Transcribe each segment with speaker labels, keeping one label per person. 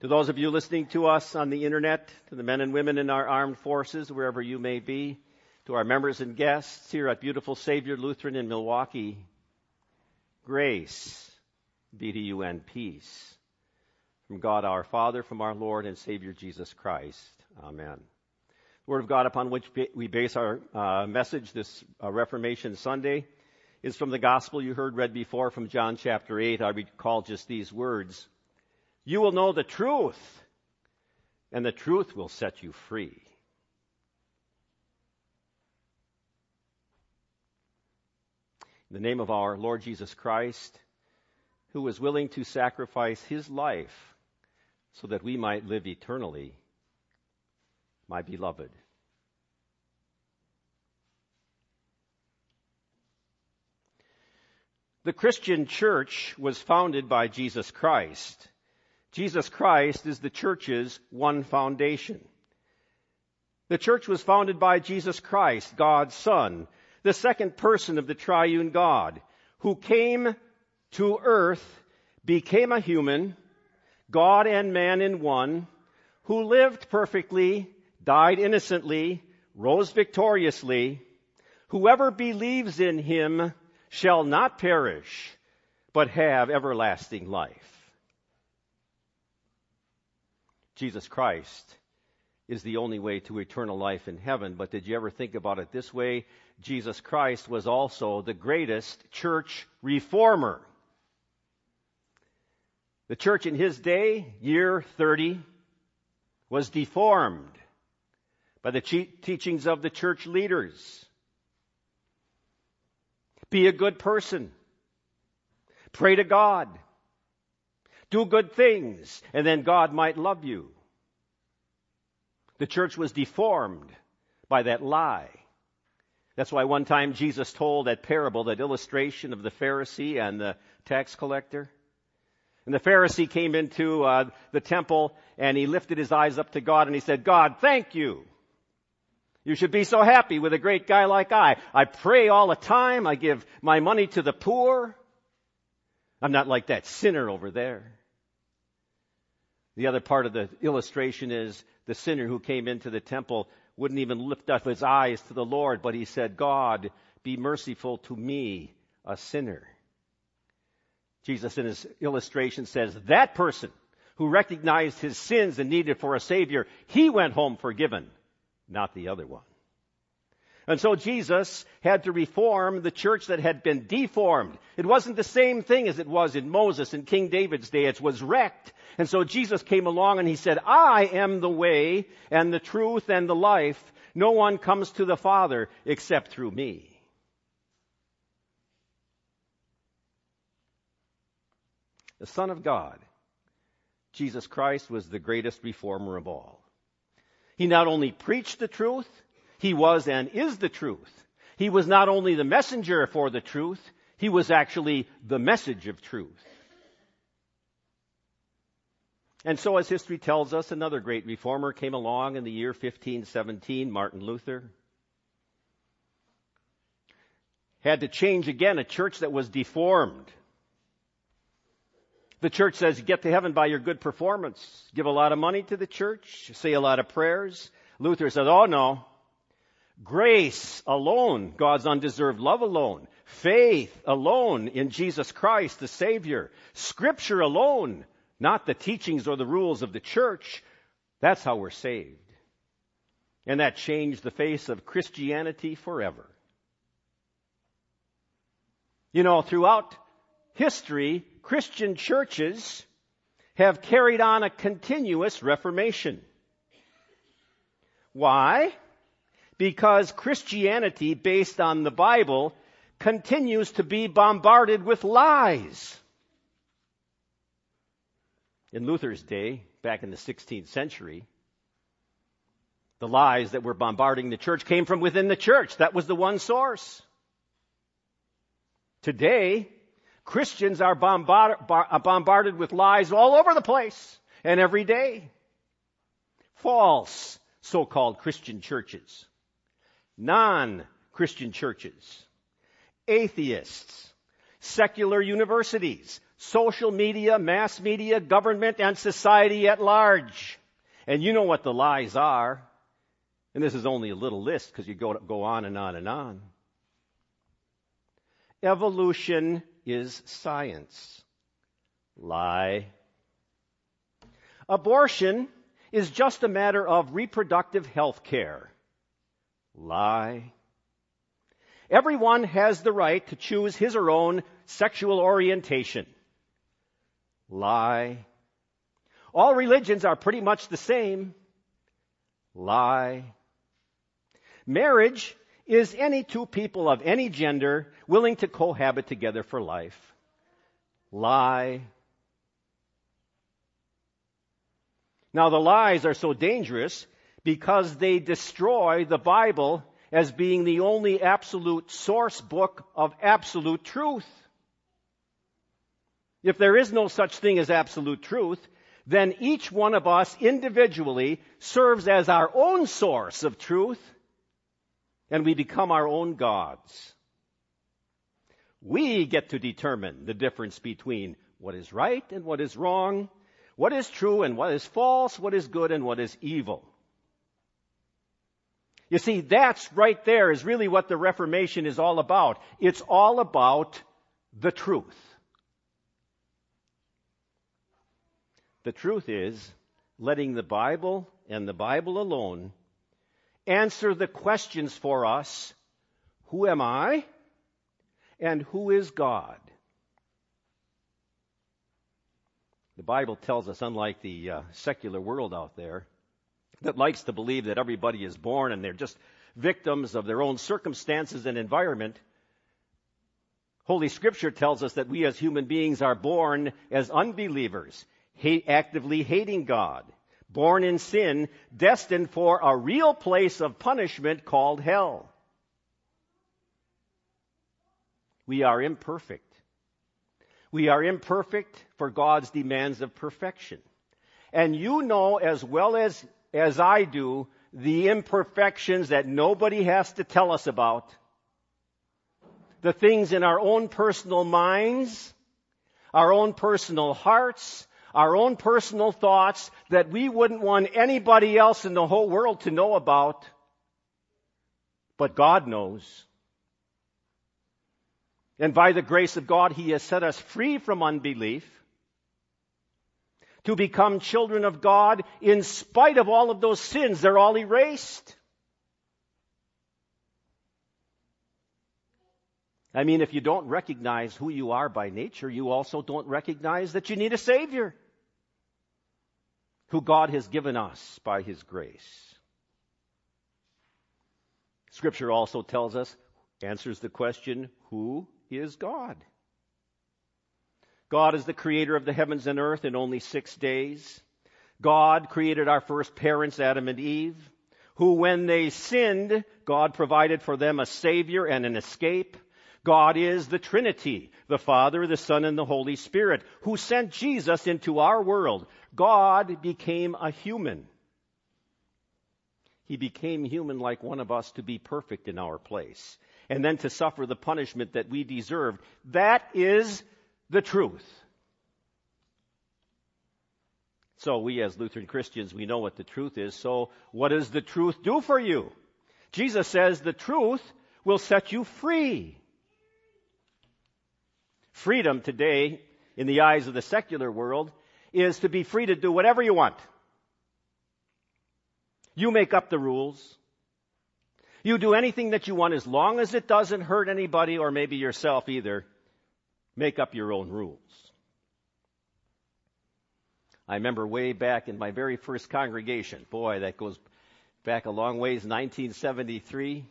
Speaker 1: To those of you listening to us on the internet, to the men and women in our armed forces, wherever you may be, to our members and guests here at beautiful Savior Lutheran in Milwaukee, grace be to you and peace from God our Father, from our Lord and Savior Jesus Christ. Amen. The Word of God upon which we base our uh, message this uh, Reformation Sunday is from the Gospel you heard read before from John chapter 8. I recall just these words. You will know the truth, and the truth will set you free. In the name of our Lord Jesus Christ, who was willing to sacrifice his life so that we might live eternally, my beloved. The Christian church was founded by Jesus Christ. Jesus Christ is the church's one foundation. The church was founded by Jesus Christ, God's Son, the second person of the triune God, who came to earth, became a human, God and man in one, who lived perfectly, died innocently, rose victoriously. Whoever believes in him shall not perish, but have everlasting life. Jesus Christ is the only way to eternal life in heaven, but did you ever think about it this way? Jesus Christ was also the greatest church reformer. The church in his day, year 30, was deformed by the teachings of the church leaders. Be a good person. Pray to God. Do good things, and then God might love you. The church was deformed by that lie. That's why one time Jesus told that parable, that illustration of the Pharisee and the tax collector. And the Pharisee came into uh, the temple and he lifted his eyes up to God and he said, God, thank you. You should be so happy with a great guy like I. I pray all the time. I give my money to the poor. I'm not like that sinner over there. The other part of the illustration is the sinner who came into the temple wouldn't even lift up his eyes to the Lord, but he said, God, be merciful to me, a sinner. Jesus in his illustration says that person who recognized his sins and needed for a savior, he went home forgiven, not the other one. And so Jesus had to reform the church that had been deformed. It wasn't the same thing as it was in Moses and King David's day. It was wrecked. And so Jesus came along and he said, I am the way and the truth and the life. No one comes to the Father except through me. the Son of God, Jesus Christ was the greatest reformer of all. He not only preached the truth, he was and is the truth. He was not only the messenger for the truth, he was actually the message of truth. And so, as history tells us, another great reformer came along in the year 1517, Martin Luther. Had to change again a church that was deformed the church says get to heaven by your good performance. Give a lot of money to the church, say a lot of prayers. Luther says, oh no. Grace alone, God's undeserved love alone, faith alone in Jesus Christ, the Savior, Scripture alone, not the teachings or the rules of the church. That's how we're saved. And that changed the face of Christianity forever. You know, throughout history, Christian churches have carried on a continuous reformation. Why? Because Christianity based on the Bible continues to be bombarded with lies. In Luther's day, back in the 16th century, the lies that were bombarding the church came from within the church. That was the one source. Today, Christians are uh, bombarded with lies all over the place and every day. False so-called Christian churches. Non-Christian churches. Atheists. Secular universities. social media, mass media, government, and society at large. And you know what the lies are. And this is only a little list because you go, go on and on and on. Evolution is science. Lie. Abortion is just a matter of reproductive health care. Lie. Everyone has the right to choose his or own sexual orientation. Lie. All religions are pretty much the same. Lie. Marriage is any two people of any gender willing to cohabit together for life. Lie. Now the lies are so dangerous because they destroy the Bible as being the only absolute source book of absolute truth. If there is no such thing as absolute truth, then each one of us individually serves as our own source of truth, and we become our own gods. We get to determine the difference between what is right and what is wrong, what is true and what is false, what is good and what is evil. You see, that's right there is really what the Reformation is all about. It's all about the truth. The truth is letting the Bible and the Bible alone answer the questions for us Who am I? And who is God? The Bible tells us, unlike the uh, secular world out there, that likes to believe that everybody is born and they're just victims of their own circumstances and environment, Holy Scripture tells us that we as human beings are born as unbelievers, hate, actively hating God, born in sin, destined for a real place of punishment called hell. We are imperfect. We are imperfect for God's demands of perfection. And you know as well as as I do, the imperfections that nobody has to tell us about, the things in our own personal minds, our own personal hearts, our own personal thoughts that we wouldn't want anybody else in the whole world to know about. But God knows. And by the grace of God, He has set us free from unbelief to become children of God in spite of all of those sins. They're all erased. I mean, if you don't recognize who you are by nature, you also don't recognize that you need a Savior who God has given us by His grace. Scripture also tells us, answers the question, who is God? God is the creator of the heavens and earth in only six days. God created our first parents, Adam and Eve, who when they sinned, God provided for them a savior and an escape. God is the Trinity, the Father, the Son, and the Holy Spirit, who sent Jesus into our world. God became a human. He became human like one of us to be perfect in our place, and then to suffer the punishment that we deserved. That is the truth. So we as Lutheran Christians, we know what the truth is. So what does the truth do for you? Jesus says the truth will set you free. Freedom today, in the eyes of the secular world, is to be free to do whatever you want. You make up the rules. You do anything that you want as long as it doesn't hurt anybody or maybe yourself either. Make up your own rules. I remember way back in my very first congregation. Boy, that goes back a long ways, 1973.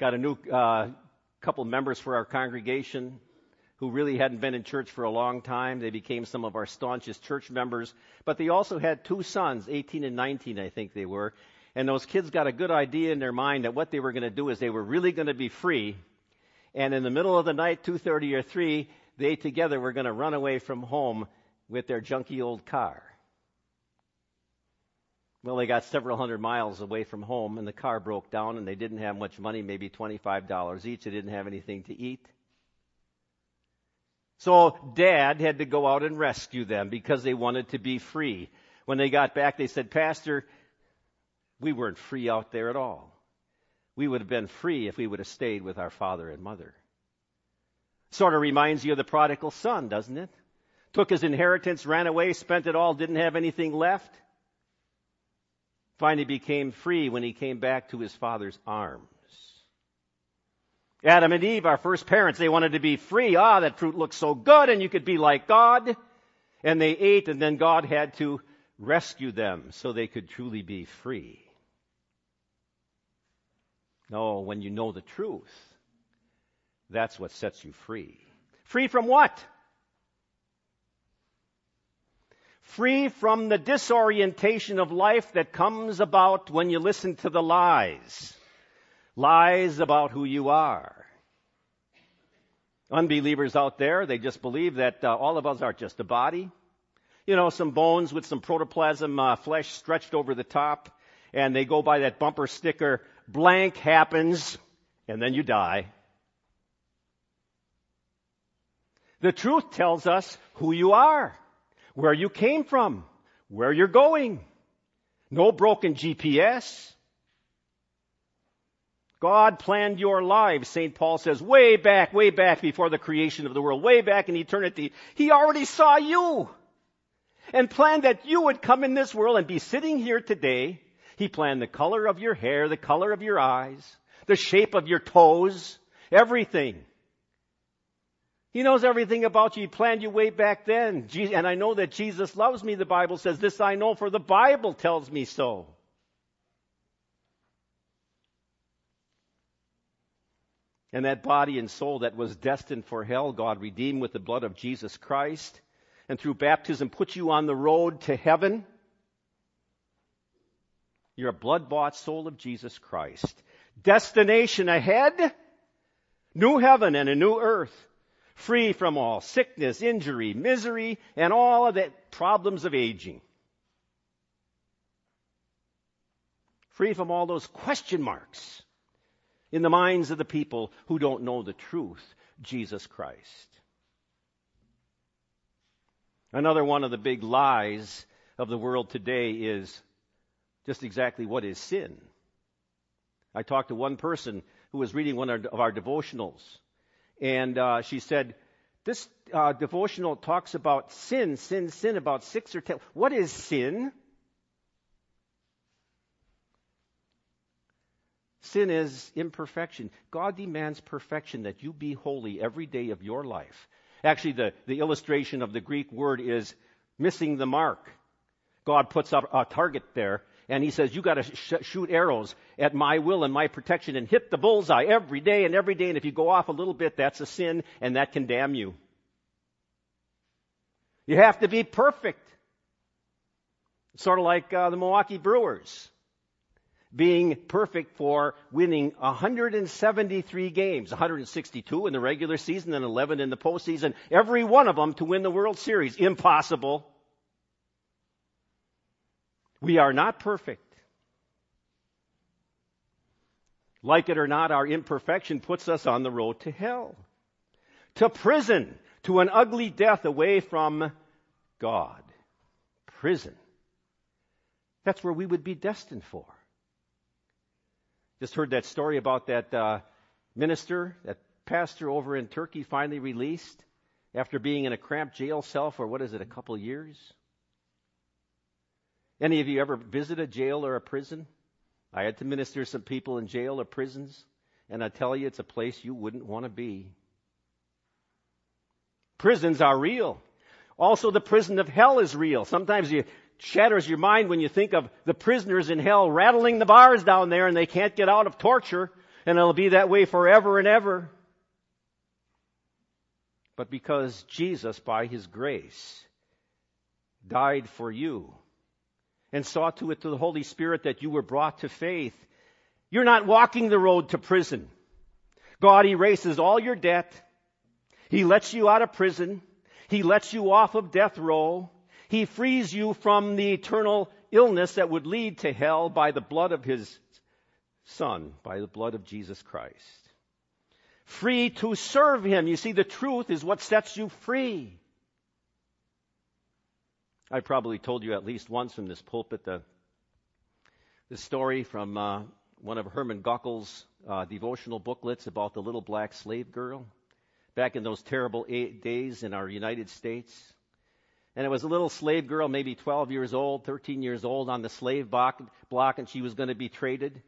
Speaker 1: Got a new uh, couple members for our congregation who really hadn't been in church for a long time. They became some of our staunchest church members. But they also had two sons, 18 and 19, I think they were. And those kids got a good idea in their mind that what they were going to do is they were really going to be free and in the middle of the night, 2.30 or 3, they together were going to run away from home with their junky old car. Well, they got several hundred miles away from home and the car broke down and they didn't have much money, maybe $25 each. They didn't have anything to eat. So dad had to go out and rescue them because they wanted to be free. When they got back, they said, Pastor, we weren't free out there at all. We would have been free if we would have stayed with our father and mother. Sort of reminds you of the prodigal son, doesn't it? Took his inheritance, ran away, spent it all, didn't have anything left. Finally became free when he came back to his father's arms. Adam and Eve, our first parents, they wanted to be free. Ah, that fruit looks so good and you could be like God. And they ate and then God had to rescue them so they could truly be free. No, when you know the truth, that's what sets you free. Free from what? Free from the disorientation of life that comes about when you listen to the lies. Lies about who you are. Unbelievers out there, they just believe that uh, all of us are just a body. You know, some bones with some protoplasm uh, flesh stretched over the top, and they go by that bumper sticker, blank happens, and then you die. The truth tells us who you are, where you came from, where you're going. No broken GPS. God planned your lives, St. Paul says, way back, way back before the creation of the world, way back in eternity. He already saw you and planned that you would come in this world and be sitting here today he planned the color of your hair, the color of your eyes, the shape of your toes, everything. He knows everything about you. He planned you way back then. And I know that Jesus loves me, the Bible says. This I know for the Bible tells me so. And that body and soul that was destined for hell, God redeemed with the blood of Jesus Christ. And through baptism put you on the road to heaven. You're a blood bought soul of Jesus Christ. Destination ahead, new heaven and a new earth, free from all sickness, injury, misery, and all of the problems of aging. Free from all those question marks in the minds of the people who don't know the truth, Jesus Christ. Another one of the big lies of the world today is just exactly what is sin. I talked to one person who was reading one of our devotionals, and uh, she said, This uh, devotional talks about sin, sin, sin, about six or ten. What is sin? Sin is imperfection. God demands perfection that you be holy every day of your life. Actually, the, the illustration of the Greek word is missing the mark. God puts up a target there and he says, you gotta sh- shoot arrows at my will and my protection and hit the bullseye every day and every day. And if you go off a little bit, that's a sin and that can damn you. You have to be perfect. Sort of like uh, the Milwaukee Brewers being perfect for winning 173 games, 162 in the regular season and 11 in the postseason, every one of them to win the World Series. Impossible. We are not perfect. Like it or not, our imperfection puts us on the road to hell, to prison, to an ugly death away from God. Prison. That's where we would be destined for. Just heard that story about that uh, minister, that pastor over in Turkey finally released after being in a cramped jail cell for what is it, a couple years? Any of you ever visit a jail or a prison? I had to minister to some people in jail or prisons, and I tell you, it's a place you wouldn't want to be. Prisons are real. Also, the prison of hell is real. Sometimes it shatters your mind when you think of the prisoners in hell rattling the bars down there and they can't get out of torture, and it'll be that way forever and ever. But because Jesus, by His grace, died for you, and saw to it to the Holy Spirit that you were brought to faith. You're not walking the road to prison. God erases all your debt. He lets you out of prison. He lets you off of death row. He frees you from the eternal illness that would lead to hell by the blood of His Son, by the blood of Jesus Christ. Free to serve Him. You see, the truth is what sets you free. I probably told you at least once from this pulpit the, the story from uh, one of Herman Gockel's uh, devotional booklets about the little black slave girl back in those terrible days in our United States. And it was a little slave girl, maybe 12 years old, 13 years old, on the slave block, and she was going to be traded.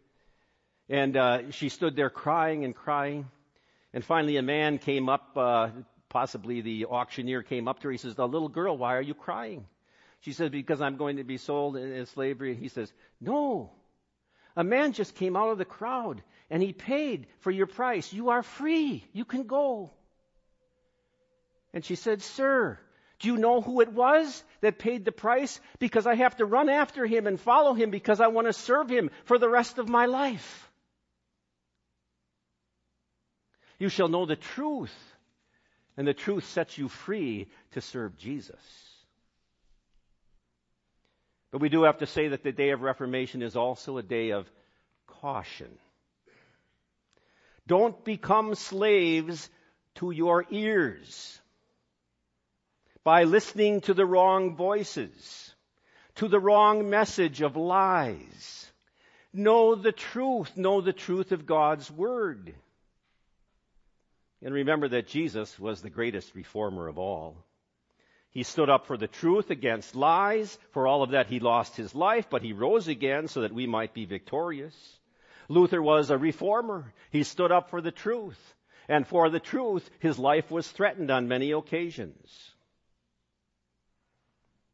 Speaker 1: And uh, she stood there crying and crying. And finally, a man came up, uh, possibly the auctioneer came up to her. He says, The little girl, why are you crying? She says, Because I'm going to be sold in, slavery. He says, No. A man just came out of the crowd and he paid for your price. You are free. You can go. And she said, Sir, do you know who it was that paid the price? Because I have to run after him and follow him because I want to serve him for the rest of my life. You shall know the truth, and the truth sets you free to serve Jesus. But we do have to say that the day of Reformation is also a day of caution. Don't become slaves to your ears by listening to the wrong voices, to the wrong message of lies. Know the truth. Know the truth of God's Word. And remember that Jesus was the greatest reformer of all. He stood up for the truth against lies. For all of that, he lost his life, but he rose again so that we might be victorious. Luther was a reformer. He stood up for the truth. And for the truth, his life was threatened on many occasions.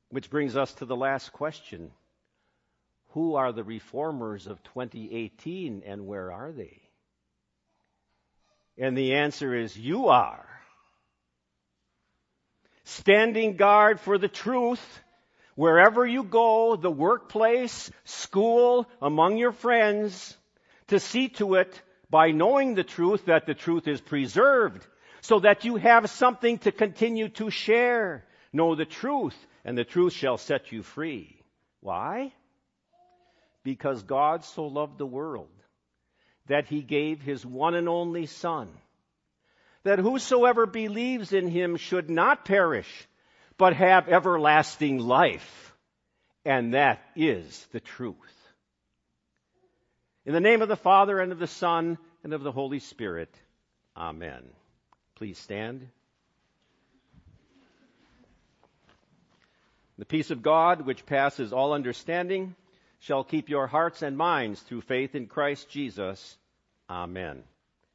Speaker 1: Which brings us to the last question. Who are the reformers of 2018 and where are they? And the answer is you are. Standing guard for the truth wherever you go, the workplace, school, among your friends, to see to it by knowing the truth that the truth is preserved so that you have something to continue to share. Know the truth and the truth shall set you free. Why? Because God so loved the world that he gave his one and only Son, that whosoever believes in him should not perish, but have everlasting life. And that is the truth. In the name of the Father and of the Son and of the Holy Spirit. Amen. Please stand. The peace of God, which passes all understanding, shall keep your hearts and minds through faith in Christ Jesus. Amen.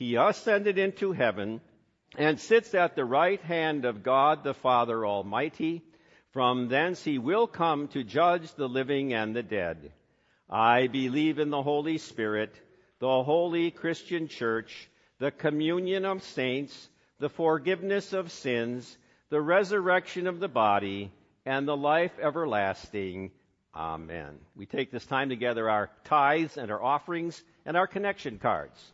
Speaker 1: He ascended into heaven and sits at the right hand of God the Father Almighty. From thence he will come to judge the living and the dead. I believe in the Holy Spirit, the holy Christian church, the communion of saints, the forgiveness of sins, the resurrection of the body, and the life everlasting. Amen. We take this time together our tithes and our offerings and our connection cards.